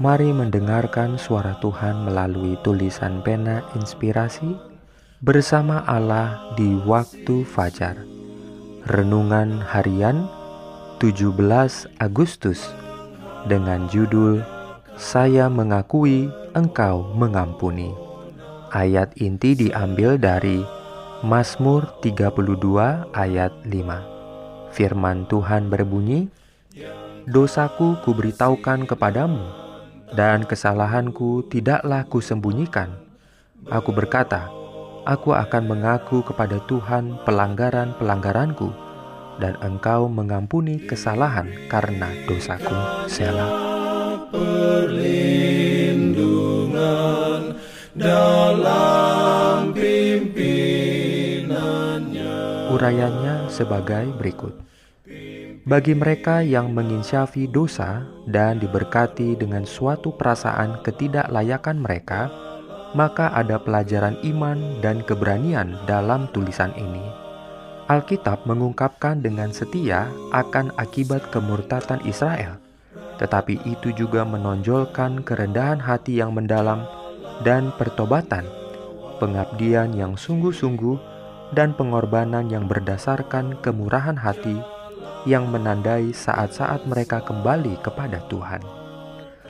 Mari mendengarkan suara Tuhan melalui tulisan pena inspirasi bersama Allah di waktu fajar. Renungan harian 17 Agustus dengan judul Saya mengakui engkau mengampuni. Ayat inti diambil dari Mazmur 32 ayat 5. Firman Tuhan berbunyi, Dosaku kuberitahukan kepadamu, dan kesalahanku tidaklah kusembunyikan. Aku berkata, aku akan mengaku kepada Tuhan pelanggaran-pelanggaranku, dan engkau mengampuni kesalahan karena dosaku. Selah. Perlindungan dalam Urayanya sebagai berikut. Bagi mereka yang menginsyafi dosa dan diberkati dengan suatu perasaan ketidaklayakan mereka, maka ada pelajaran iman dan keberanian dalam tulisan ini. Alkitab mengungkapkan dengan setia akan akibat kemurtatan Israel, tetapi itu juga menonjolkan kerendahan hati yang mendalam dan pertobatan, pengabdian yang sungguh-sungguh, dan pengorbanan yang berdasarkan kemurahan hati yang menandai saat-saat mereka kembali kepada Tuhan.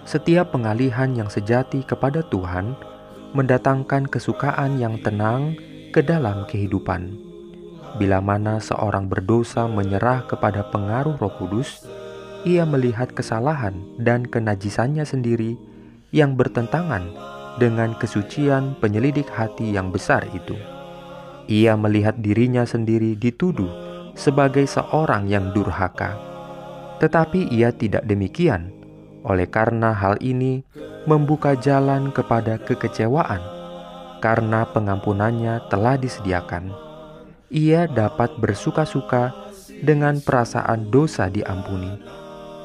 Setiap pengalihan yang sejati kepada Tuhan mendatangkan kesukaan yang tenang ke dalam kehidupan. Bila mana seorang berdosa menyerah kepada pengaruh Roh Kudus, ia melihat kesalahan dan kenajisannya sendiri yang bertentangan dengan kesucian penyelidik hati yang besar itu. Ia melihat dirinya sendiri dituduh sebagai seorang yang durhaka. Tetapi ia tidak demikian, oleh karena hal ini membuka jalan kepada kekecewaan, karena pengampunannya telah disediakan. Ia dapat bersuka-suka dengan perasaan dosa diampuni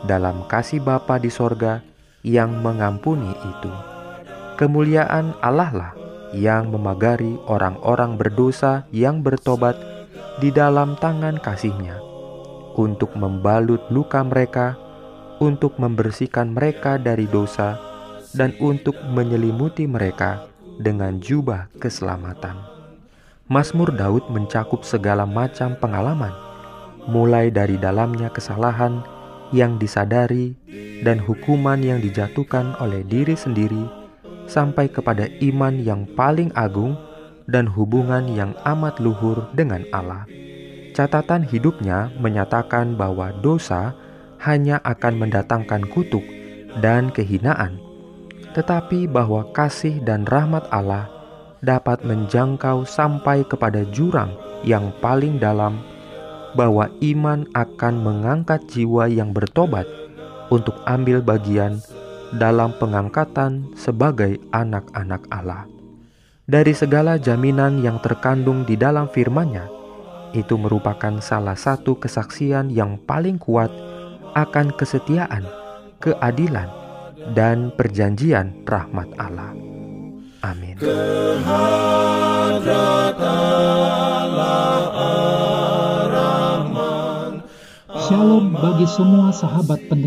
dalam kasih Bapa di sorga yang mengampuni itu. Kemuliaan Allah lah yang memagari orang-orang berdosa yang bertobat di dalam tangan kasihnya untuk membalut luka mereka, untuk membersihkan mereka dari dosa, dan untuk menyelimuti mereka dengan jubah keselamatan. Mazmur Daud mencakup segala macam pengalaman, mulai dari dalamnya kesalahan yang disadari dan hukuman yang dijatuhkan oleh diri sendiri, sampai kepada iman yang paling agung dan hubungan yang amat luhur dengan Allah. Catatan hidupnya menyatakan bahwa dosa hanya akan mendatangkan kutuk dan kehinaan, tetapi bahwa kasih dan rahmat Allah dapat menjangkau sampai kepada jurang yang paling dalam, bahwa iman akan mengangkat jiwa yang bertobat untuk ambil bagian dalam pengangkatan sebagai anak-anak Allah dari segala jaminan yang terkandung di dalam firman-Nya. Itu merupakan salah satu kesaksian yang paling kuat akan kesetiaan, keadilan, dan perjanjian rahmat Allah. Amin. Shalom bagi semua sahabat pendengar.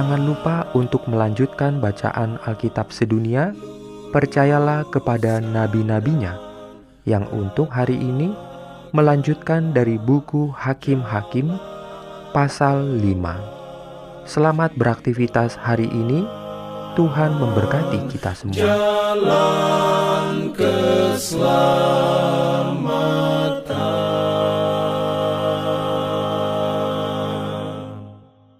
Jangan lupa untuk melanjutkan bacaan Alkitab sedunia. Percayalah kepada nabi-nabinya yang untuk hari ini melanjutkan dari buku Hakim-Hakim pasal 5. Selamat beraktivitas hari ini. Tuhan memberkati kita semua. Jalan keselamatan.